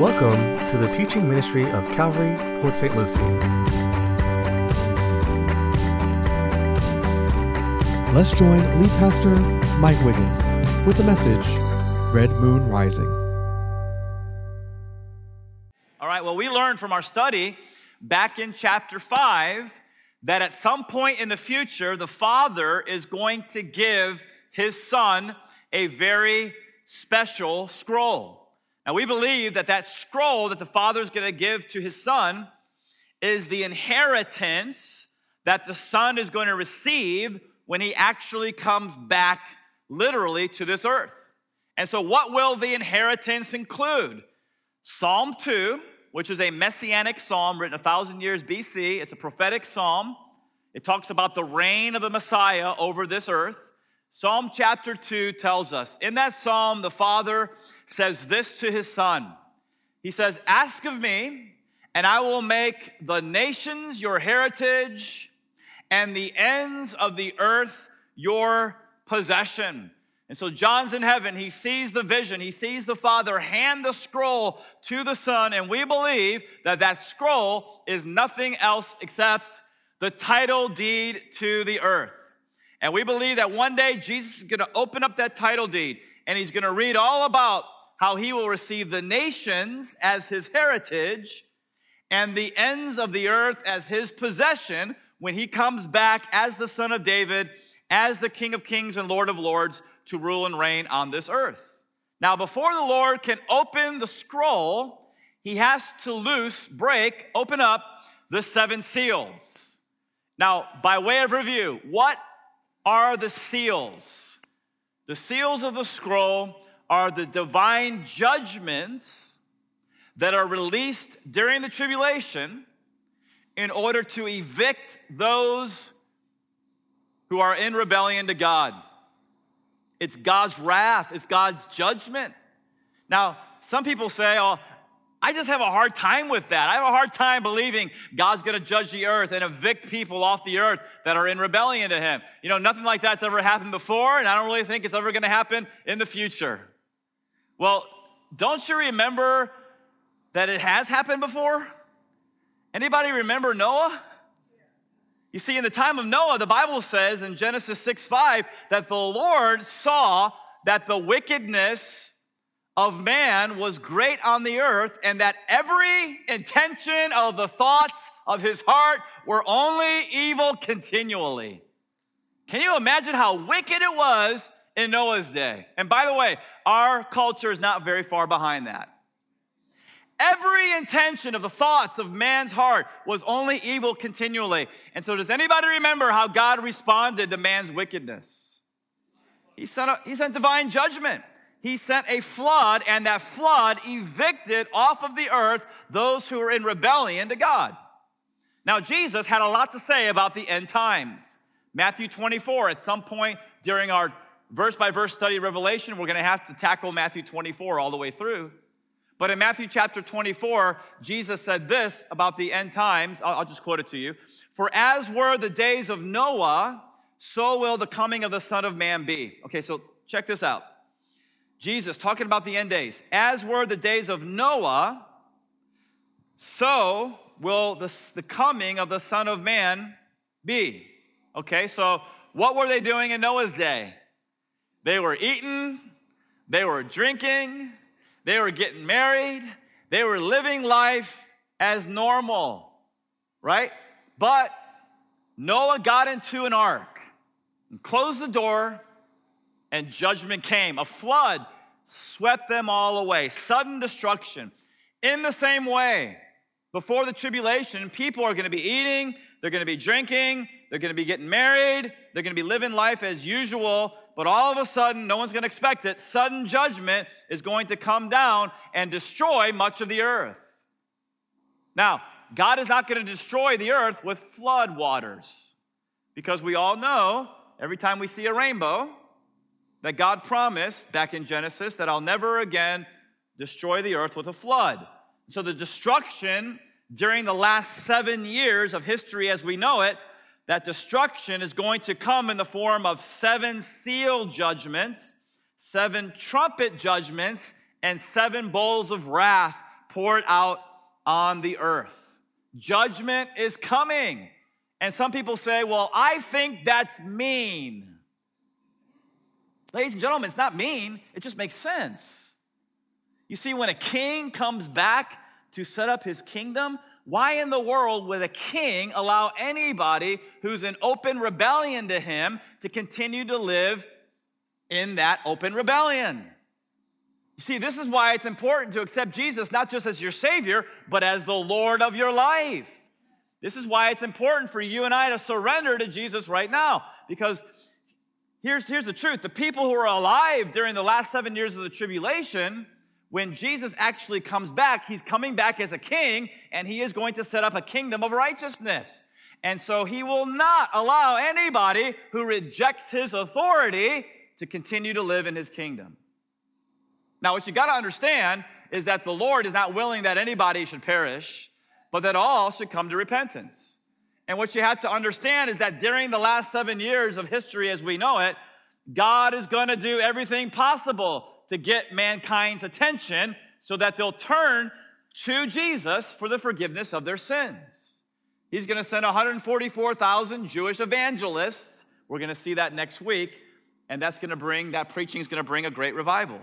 Welcome to the teaching ministry of Calvary, Port St. Lucie. Let's join lead pastor Mike Wiggins with the message Red Moon Rising. All right, well, we learned from our study back in chapter 5 that at some point in the future, the Father is going to give his Son a very special scroll. Now, we believe that that scroll that the Father is going to give to his Son is the inheritance that the Son is going to receive when he actually comes back literally to this earth. And so, what will the inheritance include? Psalm 2, which is a messianic psalm written a thousand years BC, it's a prophetic psalm. It talks about the reign of the Messiah over this earth. Psalm chapter 2 tells us in that psalm, the Father says this to his Son He says, Ask of me, and I will make the nations your heritage and the ends of the earth your possession. And so John's in heaven. He sees the vision. He sees the Father hand the scroll to the Son. And we believe that that scroll is nothing else except the title deed to the earth. And we believe that one day Jesus is going to open up that title deed and he's going to read all about how he will receive the nations as his heritage and the ends of the earth as his possession when he comes back as the son of David, as the King of Kings and Lord of Lords to rule and reign on this earth. Now, before the Lord can open the scroll, he has to loose, break, open up the seven seals. Now, by way of review, what are the seals. The seals of the scroll are the divine judgments that are released during the tribulation in order to evict those who are in rebellion to God. It's God's wrath, it's God's judgment. Now, some people say, oh, I just have a hard time with that. I have a hard time believing God's to judge the earth and evict people off the earth that are in rebellion to Him. You know, nothing like that's ever happened before, and I don't really think it's ever to happen in the future. Well, don't you remember that it has happened before? Anybody remember Noah? You see, in the time of Noah, the Bible says in Genesis 6 5 that the Lord saw that the wickedness of man was great on the earth, and that every intention of the thoughts of his heart were only evil continually. Can you imagine how wicked it was in Noah's day? And by the way, our culture is not very far behind that. Every intention of the thoughts of man's heart was only evil continually. And so, does anybody remember how God responded to man's wickedness? He sent, a, he sent divine judgment he sent a flood, and that flood evicted off of the earth those who were in rebellion to God. Now, Jesus had a lot to say about the end times. Matthew 24, at some point during our verse by verse study of Revelation, we're going to have to tackle Matthew 24 all the way through. But in Matthew chapter 24, Jesus said this about the end times. I'll, I'll just quote it to you. For as were the days of Noah, so will the coming of the Son of Man be. Okay, so check this out. Jesus talking about the end days. As were the days of Noah, so will the, the coming of the Son of Man be. Okay, so what were they doing in Noah's day? They were eating, they were drinking, they were getting married, they were living life as normal, right? But Noah got into an ark and closed the door and judgment came. A flood swept them all away, sudden destruction. In the same way, before the tribulation, people are going to be eating, they're going to be drinking, they're going to be getting married, they're going to be living life as usual, but all of a sudden, no one's going to expect it. Sudden judgment is going to come down and destroy much of the earth. Now, God is not going to destroy the earth with flood waters because we all know every time we see a rainbow, that God promised back in Genesis that I'll never again destroy the earth with a flood. So the destruction during the last seven years of history as we know it, that destruction is going to come in the form of seven seal judgments, seven trumpet judgments, and seven bowls of wrath poured out on the earth. Judgment is coming. And some people say, well, I think that's mean. Ladies and gentlemen, it's not mean, it just makes sense. You see, when a king comes back to set up his kingdom, why in the world would a king allow anybody who's in open rebellion to him to continue to live in that open rebellion? You see, this is why it's important to accept Jesus not just as your Savior, but as the Lord of your life. This is why it's important for you and I to surrender to Jesus right now. Because here's, here's the truth the people who are alive during the last seven years of the tribulation, when Jesus actually comes back, he's coming back as a king and he is going to set up a kingdom of righteousness. And so he will not allow anybody who rejects his authority to continue to live in his kingdom. Now, what you got to understand is that the Lord is not willing that anybody should perish, but that all should come to repentance. And what you have to understand is that during the last seven years of history as we know it, God is going to do everything possible to get mankind's attention so that they'll turn to Jesus for the forgiveness of their sins. He's going to send 144,000 Jewish evangelists. We're going to see that next week. And that's going to bring, that preaching is going to bring a great revival.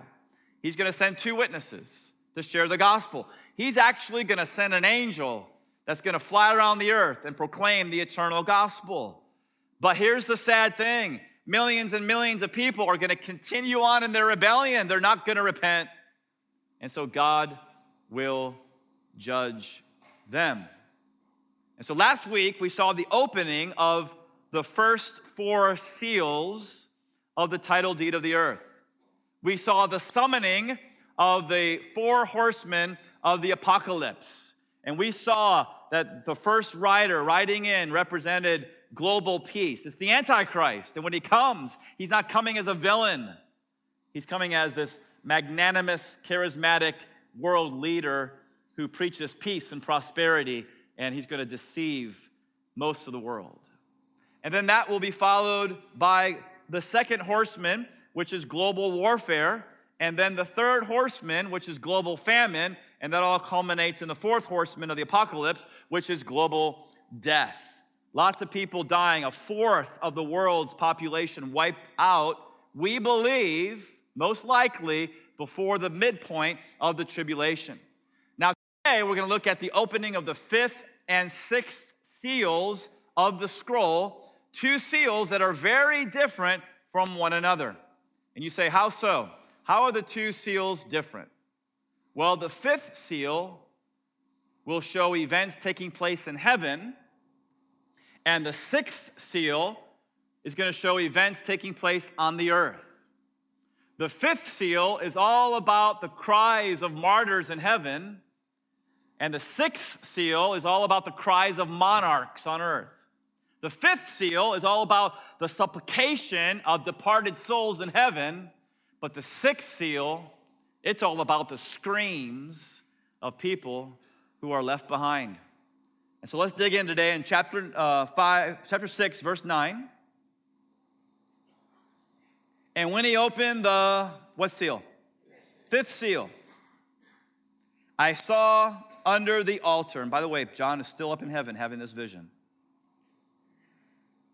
He's going to send two witnesses to share the gospel. He's actually going to send an angel that's going to fly around the earth and proclaim the eternal gospel. But here's the sad thing millions and millions of people are going to continue on in their rebellion. They're not going to repent. And so God will judge them. And so last week we saw the opening of the first four seals of the title deed of the earth. We saw the summoning of the four horsemen of the apocalypse. And we saw that the first rider riding in represented global peace. It's the Antichrist. And when he comes, he's not coming as a villain, he's coming as this magnanimous, charismatic world leader who preaches peace and prosperity, and he's going to deceive most of the world. And then that will be followed by the second horseman, which is global warfare, and then the third horseman, which is global famine, and that all culminates in the fourth horseman of the apocalypse, which is global death. Lots of people dying, a fourth of the world's population wiped out, we believe, most likely, before the midpoint of the tribulation. Now, today we're going to look at the opening of the fifth and sixth seals of the scroll, two seals that are very different from one another. And you say, How so? How are the two seals different? Well, the fifth seal will show events taking place in heaven and the sixth seal is going to show events taking place on the earth. The fifth seal is all about the cries of martyrs in heaven. And the sixth seal is all about the cries of monarchs on earth. The fifth seal is all about the supplication of departed souls in heaven. But the sixth seal, it's all about the screams of people who are left behind. And so let's dig in today in chapter uh, 5, chapter 6, verse 9. And when he opened the, what seal? Fifth seal. I saw under the altar, and by the way, John is still up in heaven having this vision.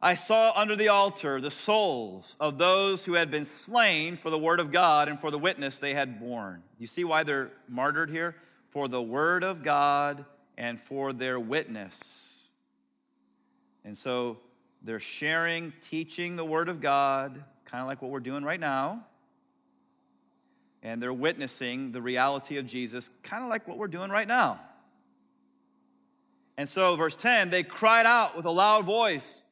I saw under the altar the souls of those who had been slain for the word of God and for the witness they had borne. You see why they're martyred here? For the word of God and for their witness. And so they're sharing, teaching the Word of God, kind of like what we're doing right now. And they're witnessing the reality of Jesus, kind of like what we're doing right now. And so, verse 10, they cried out with a loud voice.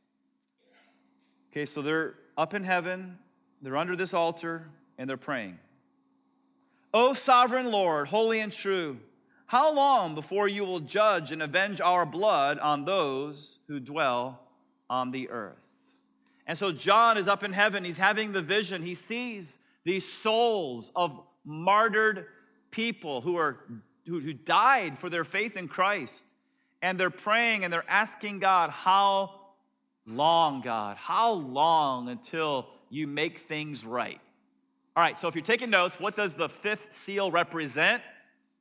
Okay, so they're up in heaven, they're under this altar, and they're praying. O sovereign Lord, holy and true, how long before you will judge and avenge our blood on those who dwell on the earth? And so John is up in heaven. He's having the vision. He sees these souls of martyred people who, are, who, who died for their faith in Christ. And they're praying and they're asking God, How long, God? How long until you make things right? All right, so if you're taking notes, what does the fifth seal represent?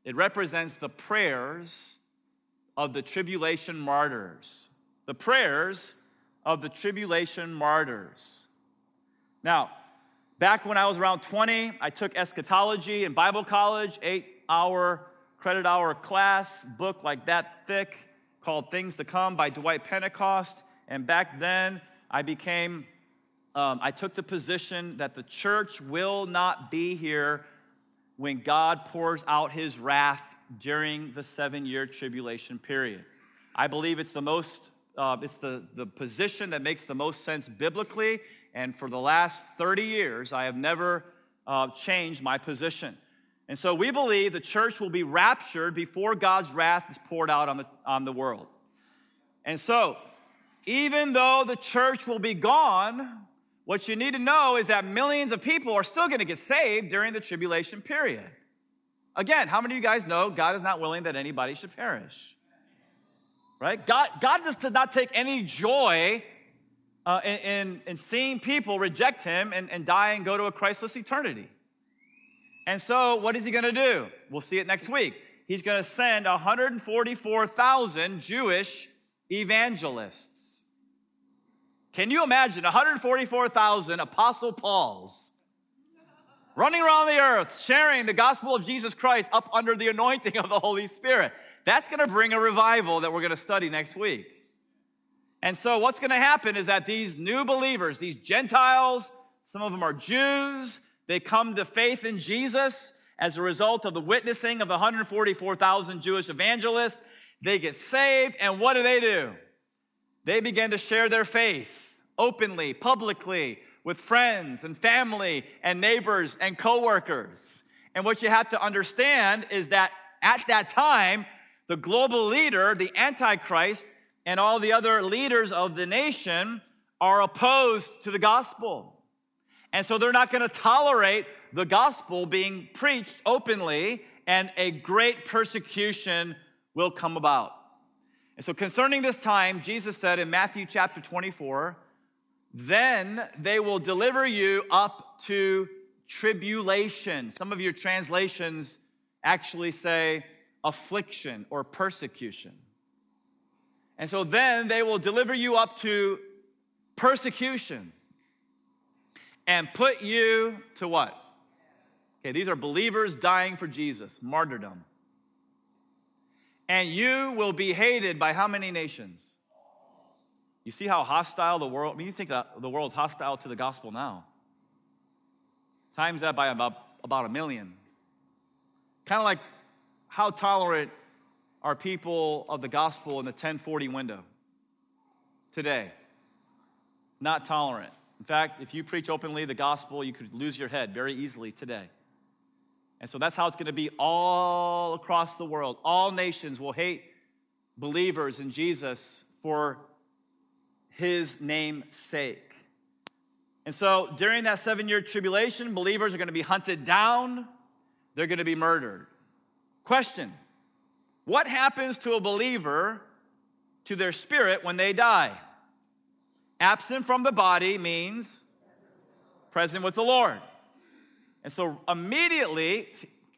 It represents the prayers of the tribulation martyrs. The prayers of the tribulation martyrs. Now, back when I was around 20, I took eschatology in Bible college, eight hour credit hour class, book like that thick called Things to Come by Dwight Pentecost. And back then, I became, um, I took the position that the church will not be here when God pours out his wrath during the seven year tribulation period. I believe it's the most, uh, it's the, the position that makes the most sense biblically. And for the last 30 years, I have never uh, changed my position. And so we believe the church will be raptured before God's wrath is poured out on the, on the world. And so, even though the church will be gone, what you need to know is that millions of people are still going to get saved during the tribulation period. Again, how many of you guys know God is not willing that anybody should perish? Right? God, God does not take any joy uh, in, in, in, seeing people reject him and, and die and go to a Christless eternity. And so, what is he going to do? We'll see it next week. He's going to send 144,000 Jewish evangelists. Can you imagine 144,000 Apostle Pauls running around the earth sharing the gospel of Jesus Christ up under the anointing of the Holy Spirit? That's going to bring a revival that we're going to study next week. And so, what's going to happen is that these new believers, these Gentiles, some of them are Jews, they come to faith in Jesus as a result of the witnessing of the 144,000 Jewish evangelists. They get saved, and what do they do? They begin to share their faith openly, publicly, with friends and family and neighbors and coworkers. And what you have to understand is that at that time, the global leader, the Antichrist, and all the other leaders of the nation are opposed to the gospel. And so they're not going to tolerate the gospel being preached openly, and a great persecution will come about. And so, concerning this time, Jesus said in Matthew chapter 24, then they will deliver you up to tribulation. Some of your translations actually say affliction or persecution. And so then they will deliver you up to persecution and put you to what? Okay, these are believers dying for Jesus, martyrdom. And you will be hated by how many nations? You see how hostile the world, I mean, you think that the world's hostile to the gospel now. Times that by about, about a million. Kind of like how tolerant are people of the gospel in the 1040 window today? Not tolerant. In fact, if you preach openly the gospel, you could lose your head very easily today. And so that's how it's going to be all across the world. All nations will hate believers in Jesus for his name's sake. And so during that seven year tribulation, believers are going to be hunted down, they're going to be murdered. Question What happens to a believer, to their spirit, when they die? Absent from the body means present with the Lord. And so immediately,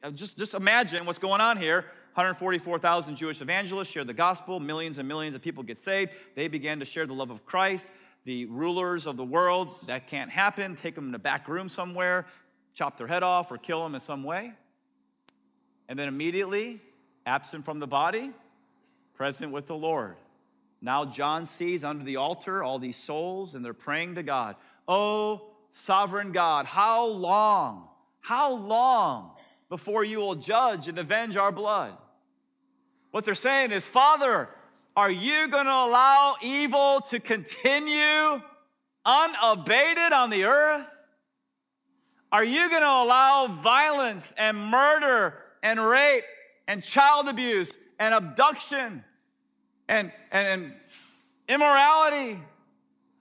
uh, just, just imagine what's going on here. 144,000 Jewish evangelists share the gospel, millions and millions of people get saved. They began to share the love of Christ. The rulers of the world, that can't happen. Take them in a back room somewhere, chop their head off, or kill them in some way. And then immediately, absent from the body, present with the Lord. Now John sees under the altar all these souls and they're praying to God. Oh, sovereign God, how long, how long before you will judge and avenge our blood? What they're saying is, Father, are you going to allow evil to continue unabated on the earth? Are you going to allow violence and murder and rape and child abuse and abduction and, and, and immorality?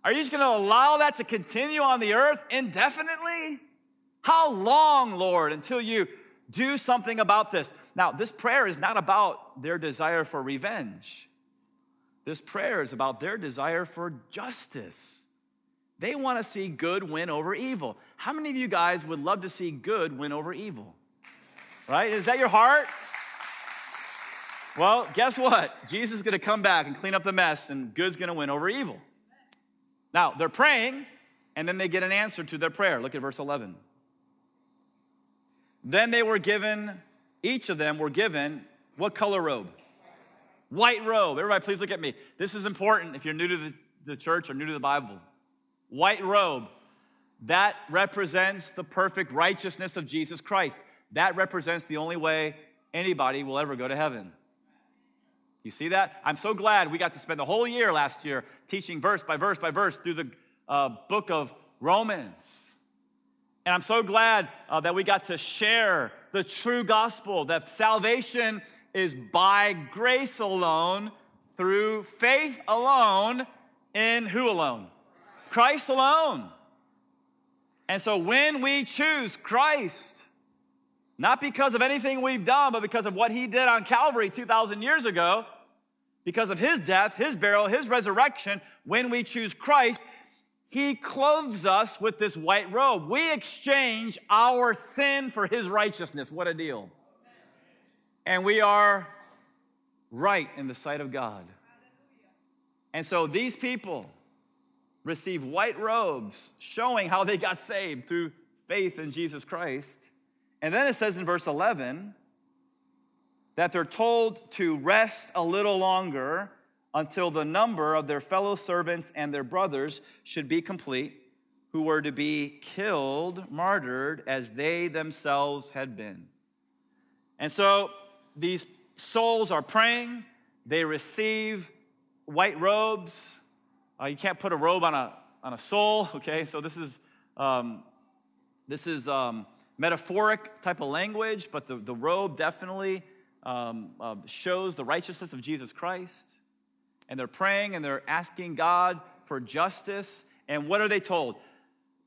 Are you just going to allow that to continue on the earth indefinitely? How long, Lord, until you do something about this? Now, this prayer is not about their desire for revenge. This prayer is about their desire for justice. They want to see good win over evil. How many of you guys would love to see good win over evil? Right? Is that your heart? Well, guess what? Jesus is going to come back and clean up the mess, and good's going to win over evil. Now, they're praying, and then they get an answer to their prayer. Look at verse 11. Then they were given, each of them were given, what color robe? White robe. Everybody, please look at me. This is important if you're new to the, the church or new to the Bible. White robe. That represents the perfect righteousness of Jesus Christ. That represents the only way anybody will ever go to heaven. You see that? I'm so glad we got to spend the whole year last year teaching verse by verse by verse through the uh, book of Romans. And I'm so glad uh, that we got to share the true gospel that salvation is by grace alone, through faith alone, in who alone? Christ alone. And so when we choose Christ, not because of anything we've done, but because of what he did on Calvary 2,000 years ago, because of his death, his burial, his resurrection, when we choose Christ, he clothes us with this white robe. We exchange our sin for his righteousness. What a deal. And we are right in the sight of God. And so these people receive white robes showing how they got saved through faith in Jesus Christ. And then it says in verse 11 that they're told to rest a little longer until the number of their fellow servants and their brothers should be complete, who were to be killed, martyred, as they themselves had been. And so these souls are praying, they receive white robes. Uh, you can't put a robe on a, on a soul, okay? So this is, um, this is um, metaphoric type of language, but the, the robe definitely um, uh, shows the righteousness of Jesus Christ and they're praying and they're asking God for justice. And what are they told?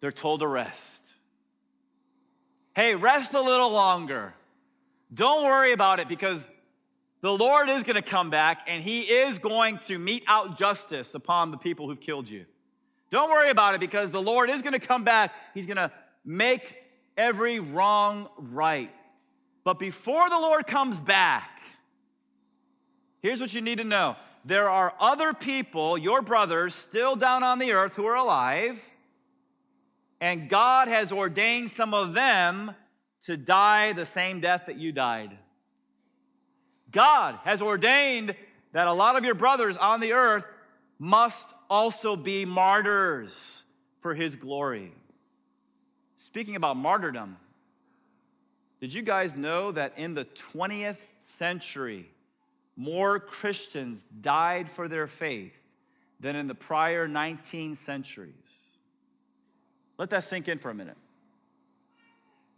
They're told to rest. Hey, rest a little longer. Don't worry about it because the Lord is going to come back and he is going to mete out justice upon the people who've killed you. Don't worry about it because the Lord is going to come back. He's going to make every wrong right. But before the Lord comes back, here's what you need to know there are other people, your brothers, still down on the earth who are alive, and God has ordained some of them to die the same death that you died. God has ordained that a lot of your brothers on the earth must also be martyrs for his glory. Speaking about martyrdom, did you guys know that in the 20th century, more Christians died for their faith than in the prior 19 centuries. Let that sink in for a minute.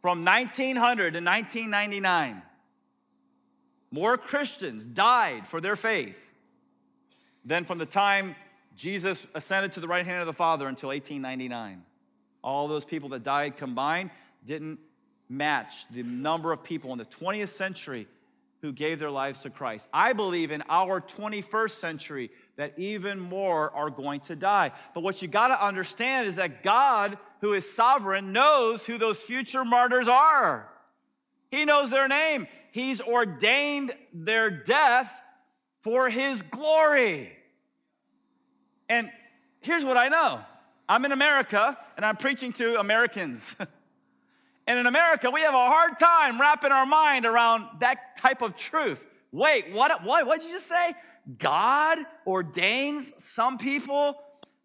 From 1900 to 1999, more Christians died for their faith than from the time Jesus ascended to the right hand of the Father until 1899. All those people that died combined didn't match the number of people in the 20th century who gave their lives to Christ. I believe in our 21st century that even more are going to die. But what you got to understand is that God, who is sovereign, knows who those future martyrs are. He knows their name. He's ordained their death for his glory. And here's what I know I'm in America and I'm preaching to Americans. And in America, we have a hard time wrapping our mind around that type of truth. Wait, what, what, what did you just say? God ordains some people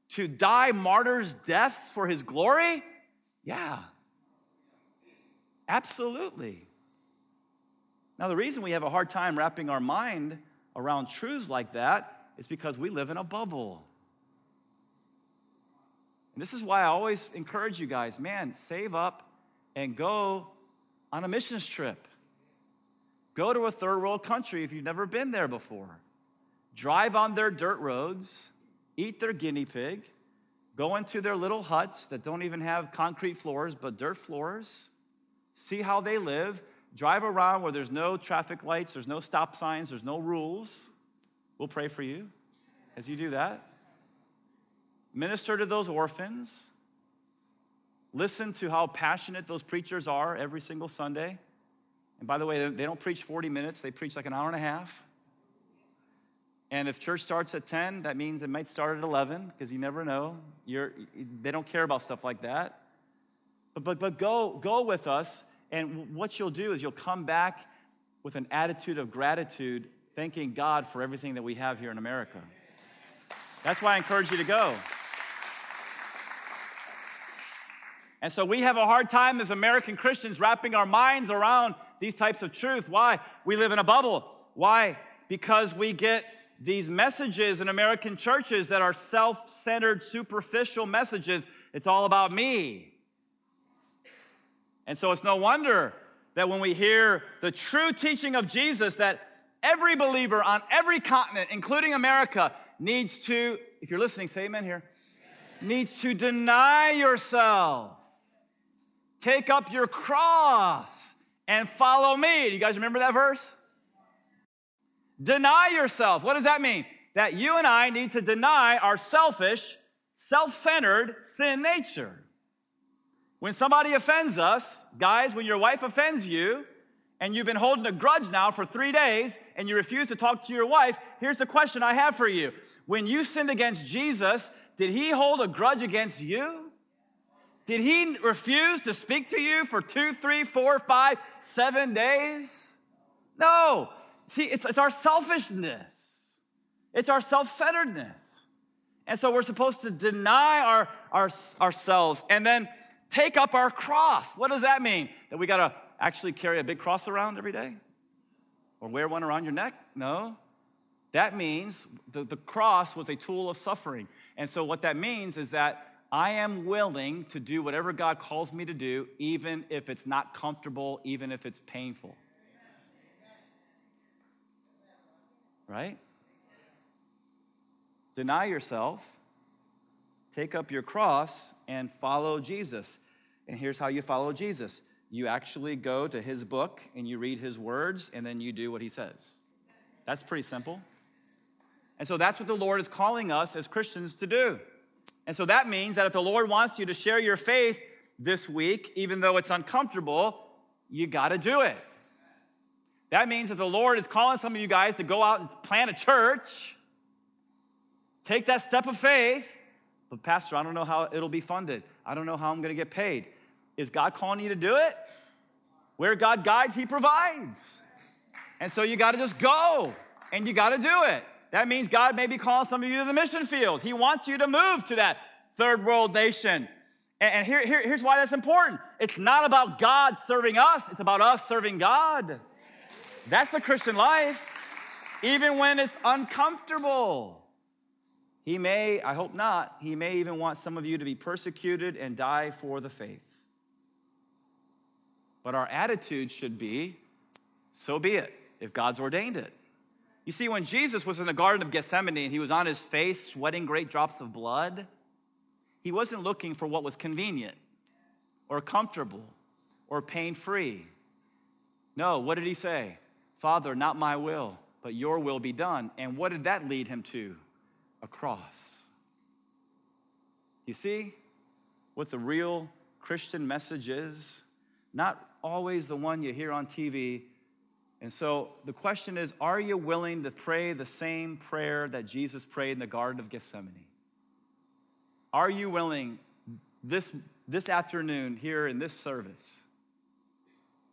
to die martyrs' deaths for his glory? Yeah. Absolutely. Now, the reason we have a hard time wrapping our mind around truths like that is because we live in a bubble. And this is why I always encourage you guys man, save up and go on a missions trip. Go to a third world country if you've never been there before. Drive on their dirt roads, eat their guinea pig, go into their little huts that don't even have concrete floors but dirt floors. See how they live. Drive around where there's no traffic lights, there's no stop signs, there's no rules. We'll pray for you as you do that. Minister to those orphans. Listen to how passionate those preachers are every single Sunday. And by the way, they don't preach 40 minutes, they preach like an hour and a half. And if church starts at 10, that means it might start at 11 because you never know. You're, they don't care about stuff like that. But, but, but go, go with us, and what you'll do is you'll come back with an attitude of gratitude, thanking God for everything that we have here in America. That's why I encourage you to go. And so we have a hard time as American Christians wrapping our minds around these types of truth. Why? We live in a bubble. Why? Because we get these messages in American churches that are self centered, superficial messages. It's all about me. And so it's no wonder that when we hear the true teaching of Jesus, that every believer on every continent, including America, needs to, if you're listening, say amen here, needs to deny yourself Take up your cross and follow me. Do you guys remember that verse? Deny yourself. What does that mean? That you and I need to deny our selfish, self centered sin nature. When somebody offends us, guys, when your wife offends you, and you've been holding a grudge now for three days, and you refuse to talk to your wife, here's the question I have for you. When you sinned against Jesus, did he hold a grudge against you? Did he refuse to speak to you for two, three, four, five, seven days? No. See, it's, it's our selfishness, it's our self centeredness. And so we're supposed to deny our, our, ourselves and then take up our cross. What does that mean? That we got to actually carry a big cross around every day? Or wear one around your neck? No. That means the, the cross was a tool of suffering. And so what that means is that I am willing to do whatever God calls me to do, even if it's not comfortable, even if it's painful. Right? Deny yourself, take up your cross, and follow Jesus. And here's how you follow Jesus you actually go to his book and you read his words, and then you do what he says. That's pretty simple. And so that's what the Lord is calling us as Christians to do. And so that means that if the Lord wants you to share your faith this week, even though it's uncomfortable, you got to do it. That means that the Lord is calling some of you guys to go out and plant a church, take that step of faith. But, Pastor, I don't know how it'll be funded. I don't know how I'm going to get paid. Is God calling you to do it? Where God guides, He provides. And so you got to just go and you got to do it. That means God may be calling some of you to the mission field. He wants you to move to that third world nation. And here, here, here's why that's important it's not about God serving us, it's about us serving God. That's the Christian life, even when it's uncomfortable. He may, I hope not, he may even want some of you to be persecuted and die for the faith. But our attitude should be so be it, if God's ordained it. You see, when Jesus was in the Garden of Gethsemane and he was on his face sweating great drops of blood, he wasn't looking for what was convenient or comfortable or pain free. No, what did he say? Father, not my will, but your will be done. And what did that lead him to? A cross. You see what the real Christian message is? Not always the one you hear on TV and so the question is are you willing to pray the same prayer that Jesus prayed in the Garden of Gethsemane? Are you willing this, this afternoon here in this service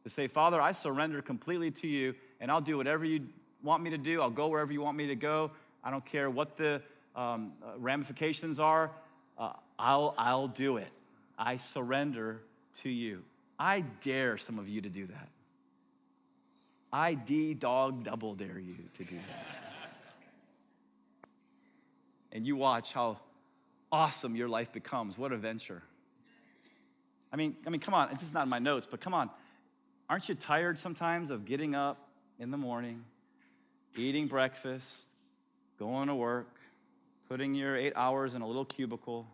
to say, Father, I surrender completely to you and I'll do whatever you want me to do. I'll go wherever you want me to go. I don't care what the um, uh, ramifications are. Uh, I'll, I'll do it. I surrender to you. I dare some of you to do that. I D dog double dare you to do that. and you watch how awesome your life becomes. What a venture. I mean, I mean, come on, this is not in my notes, but come on. Aren't you tired sometimes of getting up in the morning, eating breakfast, going to work, putting your eight hours in a little cubicle,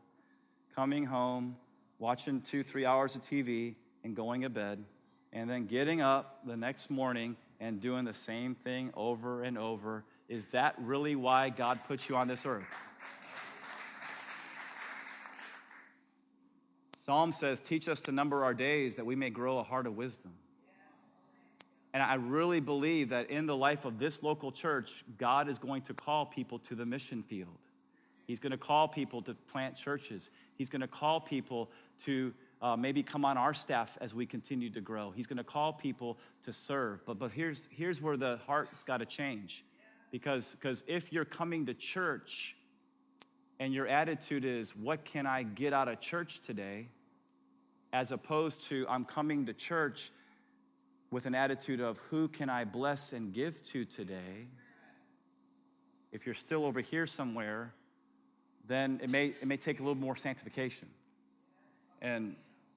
coming home, watching two, three hours of TV, and going to bed, and then getting up the next morning and doing the same thing over and over. Is that really why God put you on this earth? Psalm says, Teach us to number our days that we may grow a heart of wisdom. And I really believe that in the life of this local church, God is going to call people to the mission field. He's going to call people to plant churches. He's going to call people to uh, maybe come on our staff as we continue to grow. He's going to call people to serve. But, but here's, here's where the heart's got to change. Because because if you're coming to church and your attitude is, what can I get out of church today? As opposed to, I'm coming to church with an attitude of who can I bless and give to today, if you're still over here somewhere, then it may, it may take a little more sanctification. And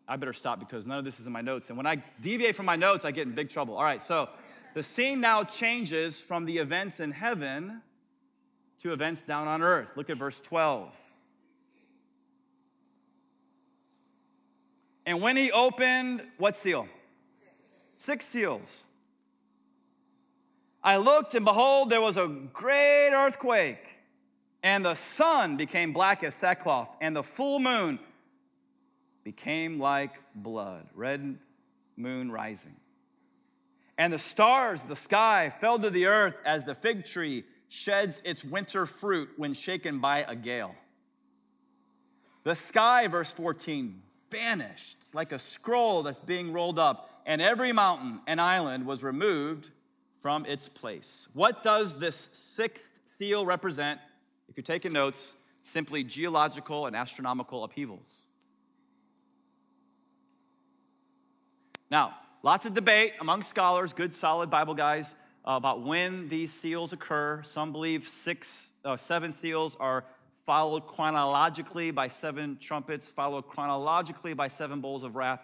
I better stop because none of this is in my notes. And when I deviate from my notes, I get in big trouble. All right, so the scene now changes from the events in heaven to events down on earth. Look at verse 12. And when he opened, what seal? six seals. I looked, and behold, there was a great earthquake, and the sun became black as sackcloth, and the full moon became like blood, red moon rising. And the stars the sky fell to the earth as the fig tree sheds its winter fruit when shaken by a gale. The sky, verse 14, vanished like a scroll that's being rolled up and every mountain and island was removed from its place. What does this sixth seal represent? If you're taking notes, simply geological and astronomical upheavals. Now, lots of debate among scholars, good, solid Bible guys, uh, about when these seals occur. Some believe six, uh, seven seals are followed chronologically by seven trumpets, followed chronologically by seven bowls of wrath.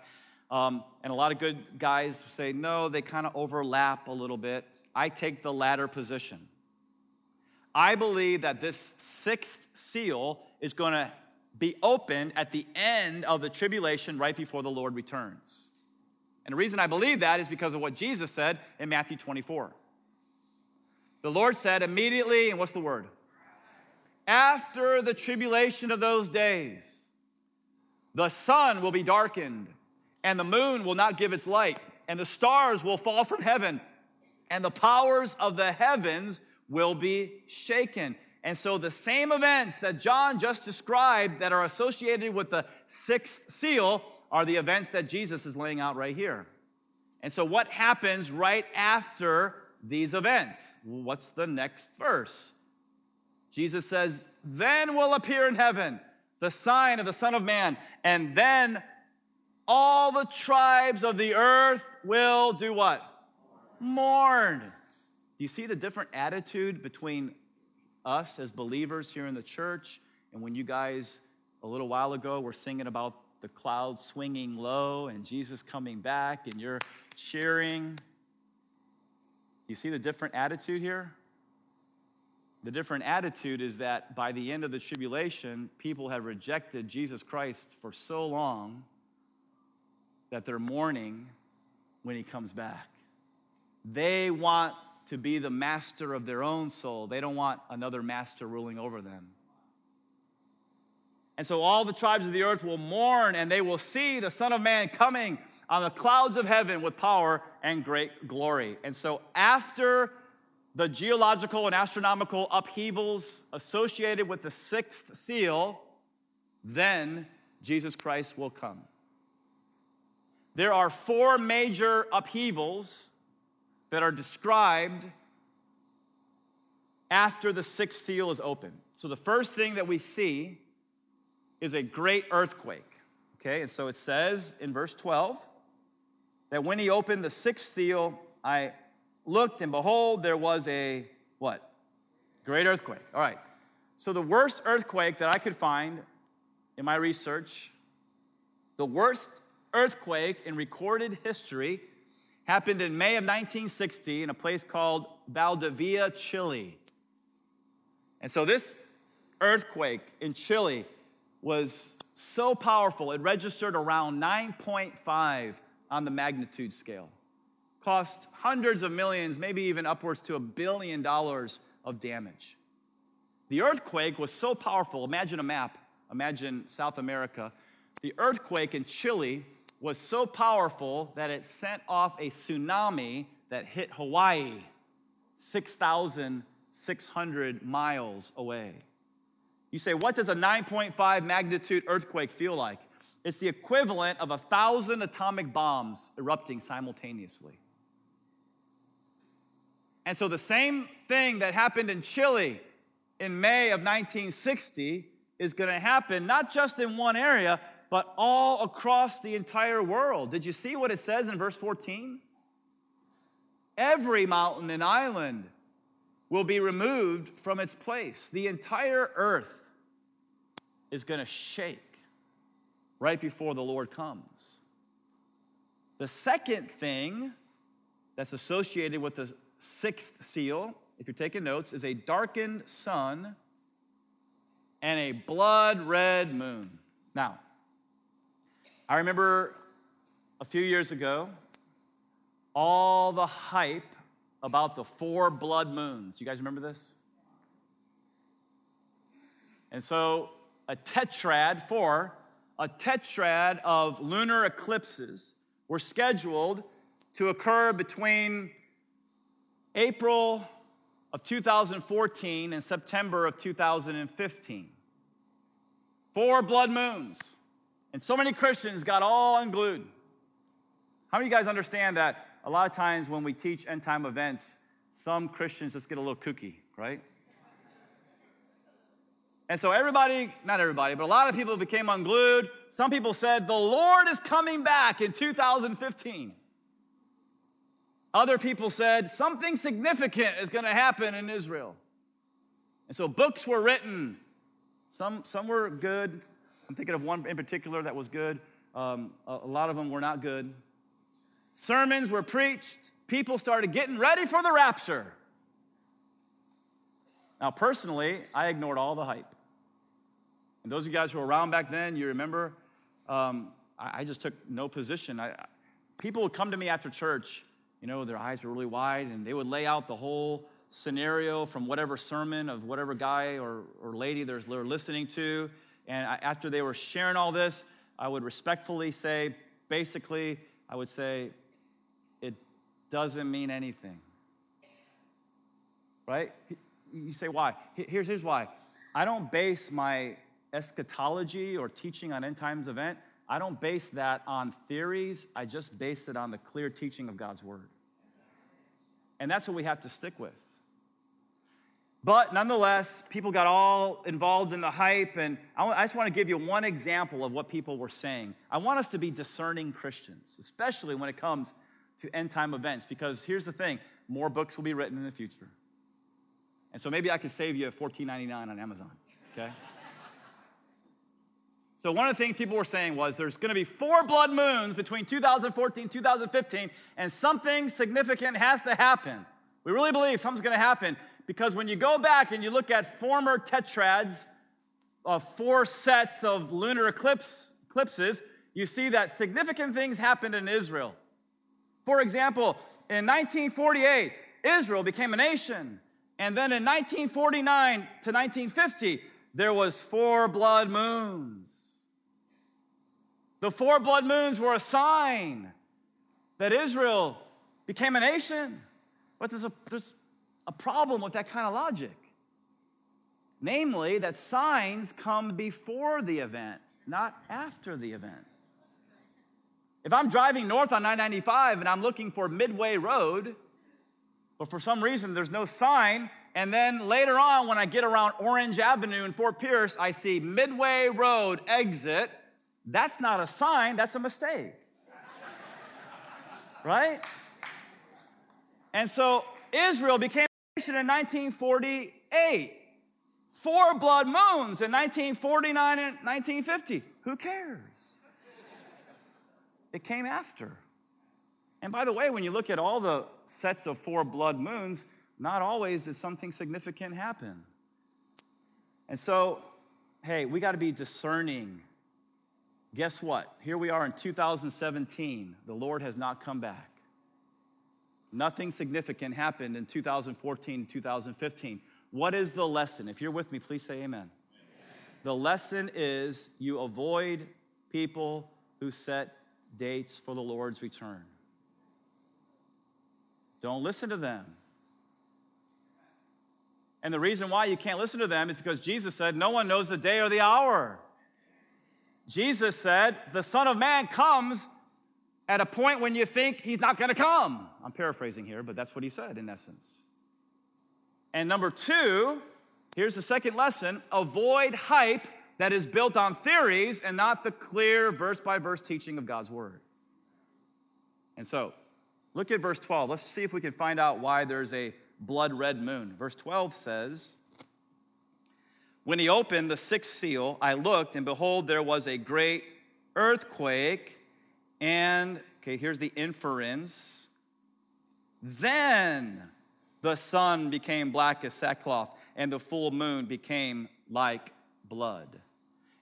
Um, and a lot of good guys say, no, they kind of overlap a little bit. I take the latter position. I believe that this sixth seal is going to be opened at the end of the tribulation right before the Lord returns. And the reason I believe that is because of what Jesus said in Matthew 24. The Lord said immediately, and what's the word? After the tribulation of those days, the sun will be darkened and the moon will not give its light, and the stars will fall from heaven, and the powers of the heavens will be shaken. And so, the same events that John just described that are associated with the sixth seal are the events that Jesus is laying out right here. And so, what happens right after these events? What's the next verse? Jesus says, Then will appear in heaven the sign of the Son of Man, and then all the tribes of the earth will do what? Mourn. Do you see the different attitude between us as believers here in the church and when you guys a little while ago were singing about the clouds swinging low and Jesus coming back and you're cheering? You see the different attitude here? The different attitude is that by the end of the tribulation, people have rejected Jesus Christ for so long that they're mourning when he comes back. They want to be the master of their own soul, they don't want another master ruling over them. And so all the tribes of the earth will mourn and they will see the Son of Man coming on the clouds of heaven with power and great glory. And so after the geological and astronomical upheavals associated with the sixth seal, then Jesus Christ will come. There are four major upheavals that are described after the sixth seal is opened. So the first thing that we see is a great earthquake. Okay, and so it says in verse 12 that when he opened the sixth seal, I looked and behold, there was a what? Great earthquake. All right. So the worst earthquake that I could find in my research, the worst earthquake in recorded history happened in May of 1960 in a place called Valdivia, Chile. And so this earthquake in Chile was so powerful, it registered around 9.5 on the magnitude scale. Cost hundreds of millions, maybe even upwards to a billion dollars of damage. The earthquake was so powerful. Imagine a map, imagine South America. The earthquake in Chile was so powerful that it sent off a tsunami that hit Hawaii 6,600 miles away. You say, what does a 9.5 magnitude earthquake feel like? It's the equivalent of a thousand atomic bombs erupting simultaneously. And so the same thing that happened in Chile in May of 1960 is going to happen not just in one area, but all across the entire world. Did you see what it says in verse 14? Every mountain and island will be removed from its place. The entire earth is going to shake right before the Lord comes. The second thing that's associated with the sixth seal, if you're taking notes, is a darkened sun and a blood red moon. Now, I remember a few years ago all the hype about the four blood moons. You guys remember this? And so, a tetrad, four, a tetrad of lunar eclipses were scheduled to occur between April of 2014 and September of 2015. Four blood moons. And so many Christians got all unglued. How many of you guys understand that a lot of times when we teach end time events, some Christians just get a little kooky, right? And so everybody, not everybody, but a lot of people became unglued. Some people said, the Lord is coming back in 2015. Other people said, something significant is going to happen in Israel. And so books were written. Some, some were good. I'm thinking of one in particular that was good. Um, a, a lot of them were not good. Sermons were preached. People started getting ready for the rapture. Now, personally, I ignored all the hype. And those of you guys who were around back then, you remember, um, I, I, just took no position. I, people would come to me after church, you know, their eyes were really wide, and they would lay out the whole scenario from whatever sermon of whatever guy or, or lady they're, they're listening to. And I, after they were sharing all this, I would respectfully say, basically, I would say, it doesn't mean anything. Right? You say, why? Here's, here's why. I don't base my eschatology or teaching on end times event, I don't base that on theories. I just base it on the clear teaching of God's word. And that's what we have to stick with. But nonetheless, people got all involved in the hype, and I just want to give you one example of what people were saying. I want us to be discerning Christians, especially when it comes to end time events, because here's the thing more books will be written in the future. And so maybe I could save you $14.99 on Amazon, okay? So, one of the things people were saying was there's going to be four blood moons between 2014 2015, and something significant has to happen. We really believe something's going to happen because when you go back and you look at former tetrads of four sets of lunar eclipse, eclipses, you see that significant things happened in Israel. For example, in 1948, Israel became a nation. And then in 1949 to 1950, there was four blood moons. The four blood moons were a sign that Israel became a nation. But there's a, there's a problem with that kind of logic. Namely, that signs come before the event, not after the event. If I'm driving north on I-95 and I'm looking for Midway Road, but for some reason there's no sign, and then later on when I get around Orange Avenue in Fort Pierce, I see Midway Road exit, that's not a sign, that's a mistake. right? And so Israel became a nation in 1948. Four blood moons in 1949 and 1950. Who cares? It came after. And by the way, when you look at all the sets of four blood moons, not always did something significant happen. And so, hey, we got to be discerning Guess what? Here we are in 2017. The Lord has not come back. Nothing significant happened in 2014, 2015. What is the lesson? If you're with me, please say amen. amen. The lesson is you avoid people who set dates for the Lord's return. Don't listen to them. And the reason why you can't listen to them is because Jesus said, No one knows the day or the hour. Jesus said, The Son of Man comes at a point when you think he's not going to come. I'm paraphrasing here, but that's what he said in essence. And number two, here's the second lesson avoid hype that is built on theories and not the clear verse by verse teaching of God's word. And so, look at verse 12. Let's see if we can find out why there's a blood red moon. Verse 12 says, When he opened the sixth seal, I looked, and behold, there was a great earthquake. And, okay, here's the inference. Then the sun became black as sackcloth, and the full moon became like blood.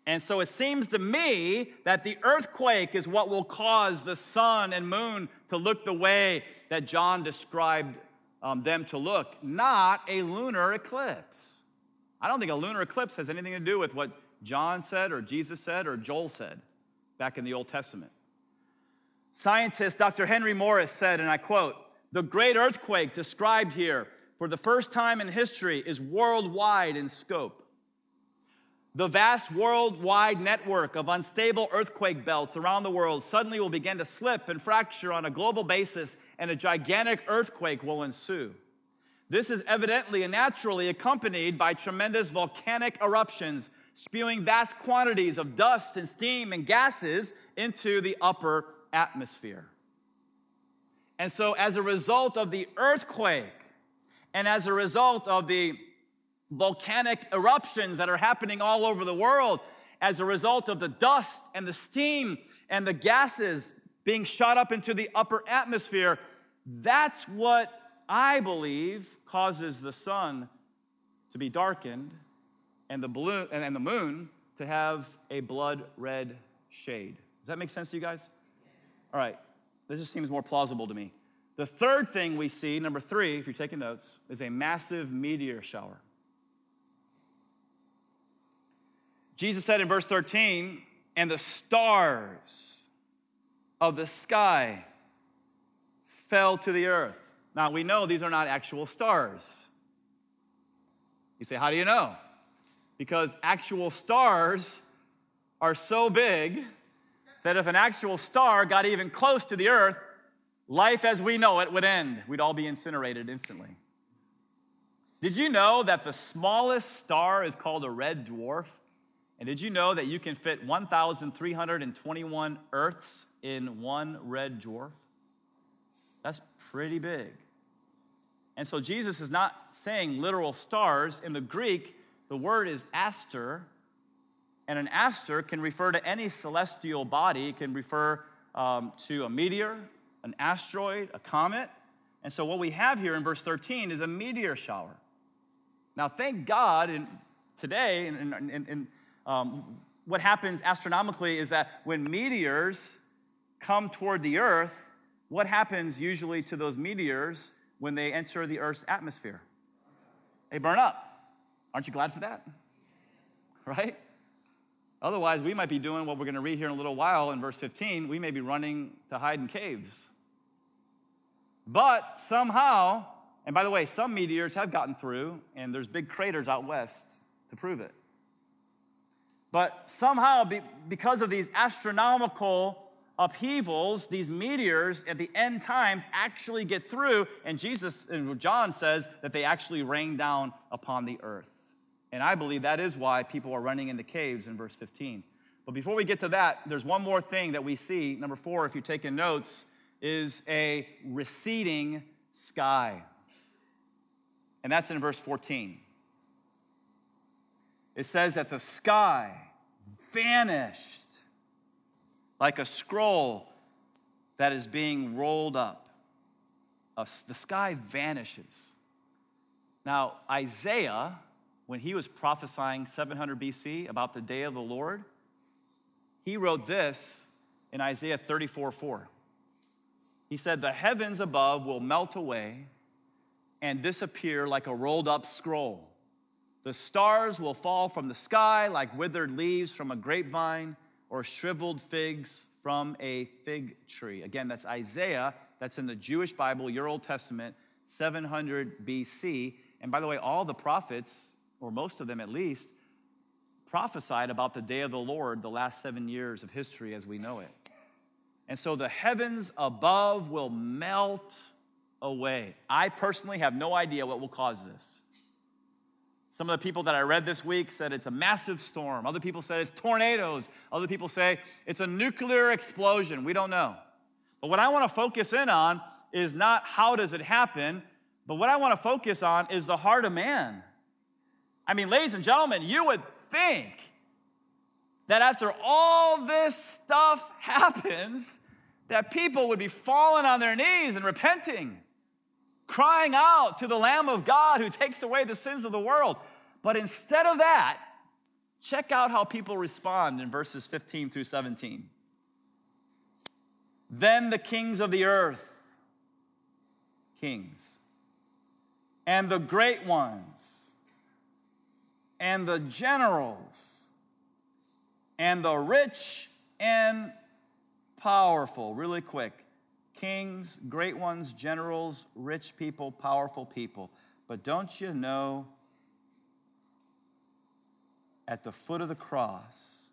And so it seems to me that the earthquake is what will cause the sun and moon to look the way that John described um, them to look, not a lunar eclipse. I don't think a lunar eclipse has anything to do with what John said or Jesus said or Joel said back in the Old Testament. Scientist Dr. Henry Morris said, and I quote, the great earthquake described here for the first time in history is worldwide in scope. The vast worldwide network of unstable earthquake belts around the world suddenly will begin to slip and fracture on a global basis, and a gigantic earthquake will ensue. This is evidently and naturally accompanied by tremendous volcanic eruptions, spewing vast quantities of dust and steam and gases into the upper atmosphere. And so, as a result of the earthquake, and as a result of the volcanic eruptions that are happening all over the world as a result of the dust and the steam and the gases being shot up into the upper atmosphere. That's what I believe causes the sun to be darkened and the balloon and the moon to have a blood red shade. Does that make sense to you guys? All right. This just seems more plausible to me. The third thing we see, number three, if you're taking notes, is a massive meteor shower. Jesus said in verse 13, and the stars of the sky fell to the earth. Now we know these are not actual stars. You say, how do you know? Because actual stars are so big that if an actual star got even close to the earth, life as we know it would end. We'd all be incinerated instantly. Did you know that the smallest star is called a red dwarf? And did you know that you can fit 1,321 Earths in one red dwarf? Pretty big. And so Jesus is not saying literal stars. In the Greek, the word is aster. And an aster can refer to any celestial body, it can refer um, to a meteor, an asteroid, a comet. And so what we have here in verse 13 is a meteor shower. Now, thank God in, today, in, in, in um, what happens astronomically is that when meteors come toward the Earth, what happens usually to those meteors when they enter the Earth's atmosphere? They burn up. Aren't you glad for that? Right? Otherwise, we might be doing what we're going to read here in a little while in verse 15. We may be running to hide in caves. But somehow, and by the way, some meteors have gotten through, and there's big craters out west to prove it. But somehow, because of these astronomical upheavals, these meteors at the end times actually get through, and Jesus and John says that they actually rain down upon the earth. And I believe that is why people are running into caves in verse 15. But before we get to that, there's one more thing that we see. Number four, if you're taking notes, is a receding sky. And that's in verse 14 it says that the sky vanished like a scroll that is being rolled up. The sky vanishes. Now, Isaiah, when he was prophesying 700 BC about the day of the Lord, he wrote this in Isaiah 34 4. He said, The heavens above will melt away and disappear like a rolled up scroll the stars will fall from the sky like withered leaves from a grapevine or shriveled figs from a fig tree. Again, that's Isaiah. That's in the Jewish Bible, your Old Testament, 700 BC. And by the way, all the prophets, or most of them at least, prophesied about the day of the Lord the last seven years of history as we know it. And so the heavens above will melt away. I personally have no idea what will cause this. Some of the people that I read this week said it's a massive storm. Other people said it's tornadoes. Other people say it's a nuclear explosion. We don't know. But what I want to focus in on is not how does it happen, but what I want to focus on is the heart of man. I mean, ladies and gentlemen, you would think that after all this stuff happens, that people would be falling on their knees and repenting crying out to the Lamb of God who takes away the sins of the world. But instead of that, check out how people respond in verses 15 through 17. Then the kings of the earth, kings, and the great ones, and the generals, and the rich and powerful, really quick, kings, great ones, generals, rich people, powerful people. But don't you know at the foot of the cross,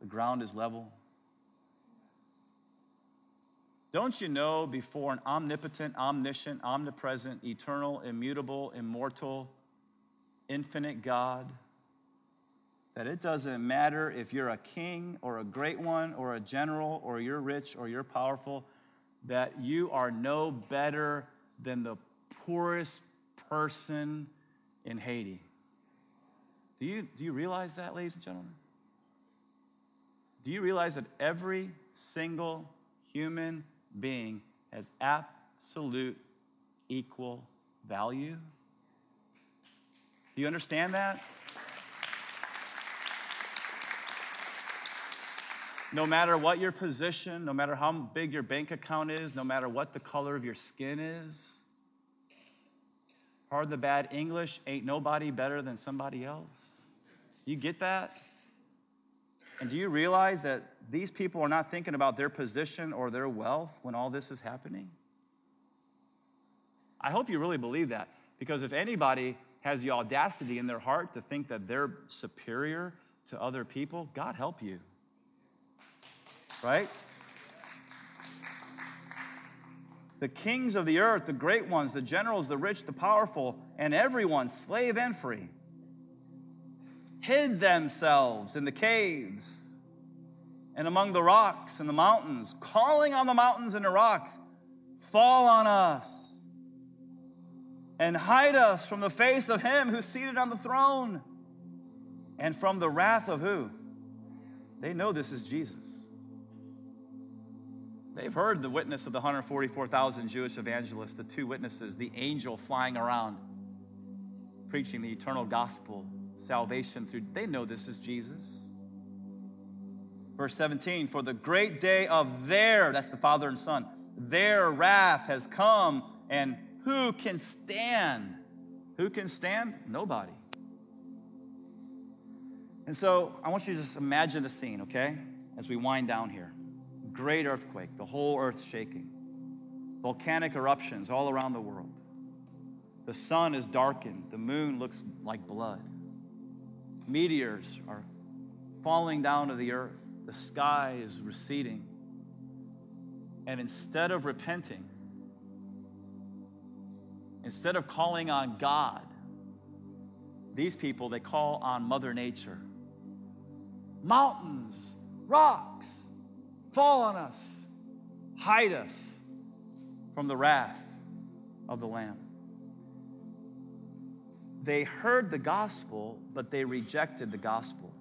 the ground is level? Don't you know before an omnipotent, omniscient, omnipresent, eternal, immutable, immortal, infinite God, that it doesn't matter if you're a king or a great one or a general or you're rich or you're powerful, that you are no better than the poorest person in Haiti. Do you, do you realize that, ladies and gentlemen? Do you realize that every single human being has absolute equal value? Do you understand that? No matter what your position, no matter how big your bank account is, no matter what the color of your skin is, pardon the bad English, ain't nobody better than somebody else. You get that? And do you realize that these people are not thinking about their position or their wealth when all this is happening? I hope you really believe that because if anybody has the audacity in their heart to think that they're superior to other people, God help you right? The kings of the earth, the great ones, the generals, the rich, the powerful, and everyone, slave and free, hid themselves in the caves and among the rocks and the mountains, calling on the mountains and the rocks, fall on us and hide us from the face of him who's seated on the throne and from the wrath of who? They know this is Jesus. They've heard the witness of the 144,000 Jewish evangelists, the two witnesses, the angel flying around, preaching the eternal gospel, salvation through. They know this is Jesus. Verse 17, for the great day of their, that's the Father and Son, their wrath has come, and who can stand? Who can stand? Nobody. And so I want you to just imagine the scene, okay, as we wind down here great earthquake, the whole earth shaking, volcanic eruptions all around the world. The sun is darkened, the moon looks like blood. Meteors are falling down to the earth, the sky is receding. And instead of repenting, instead of calling on God, these people, they call on Mother Nature. Mountains, rocks, Fall on us, hide us from the wrath of the Lamb. They heard the gospel, but they rejected the gospel.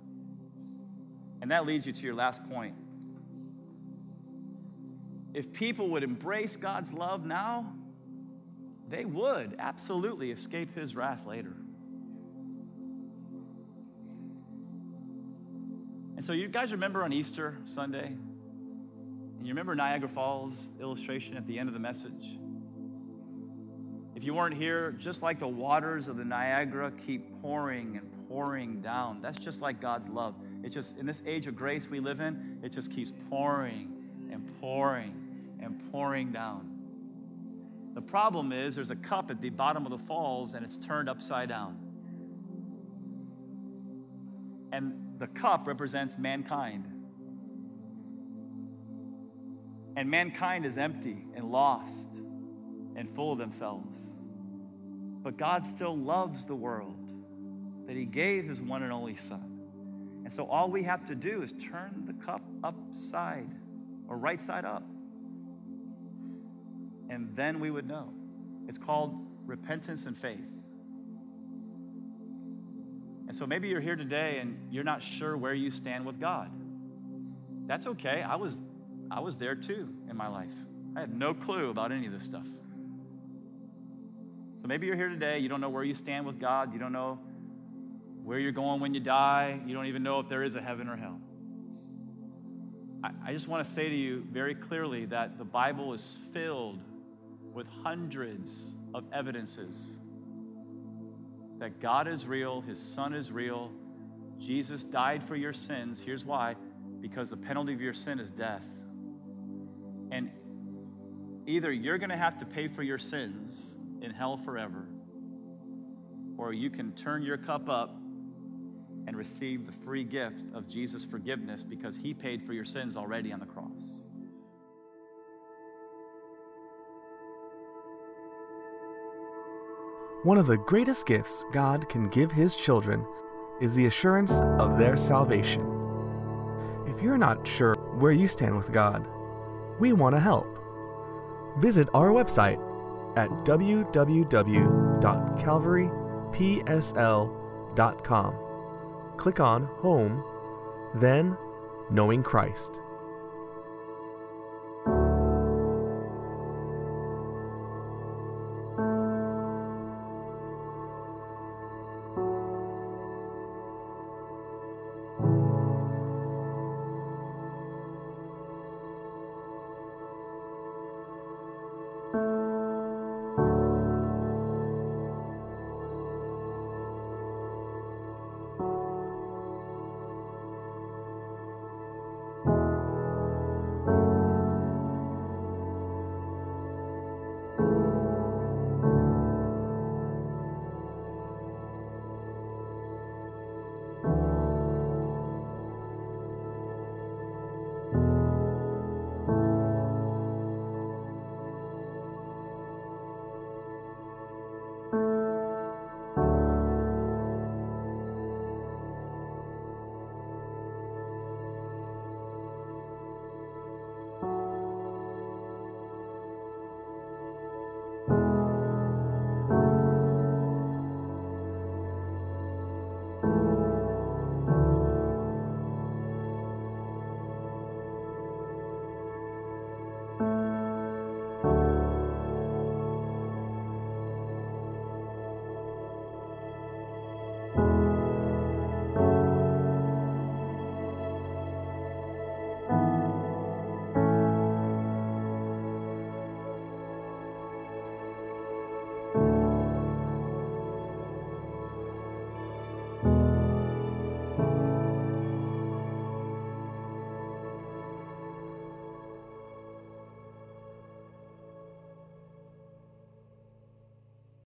And that leads you to your last point. If people would embrace God's love now, they would absolutely escape his wrath later. And so, you guys remember on Easter Sunday, you remember Niagara Falls illustration at the end of the message? If you weren't here, just like the waters of the Niagara keep pouring and pouring down, that's just like God's love. It just, in this age of grace we live in, it just keeps pouring and pouring and pouring down. The problem is there's a cup at the bottom of the falls and it's turned upside down. And the cup represents mankind. And mankind is empty and lost and full of themselves. But God still loves the world, that He gave His one and only Son. And so all we have to do is turn the cup upside or right side up. And then we would know. It's called repentance and faith. And so maybe you're here today and you're not sure where you stand with God. That's okay. I was I was there too in my life. I had no clue about any of this stuff. So maybe you're here today, you don't know where you stand with God, you don't know where you're going when you die, you don't even know if there is a heaven or hell. I, I just want to say to you very clearly that the Bible is filled with hundreds of evidences that God is real, His Son is real, Jesus died for your sins. Here's why because the penalty of your sin is death. And either you're going to have to pay for your sins in hell forever, or you can turn your cup up and receive the free gift of Jesus' forgiveness because he paid for your sins already on the cross. One of the greatest gifts God can give his children is the assurance of their salvation. If you're not sure where you stand with God, we want to help. Visit our website at www.calvarypsl.com. Click on Home, then Knowing Christ.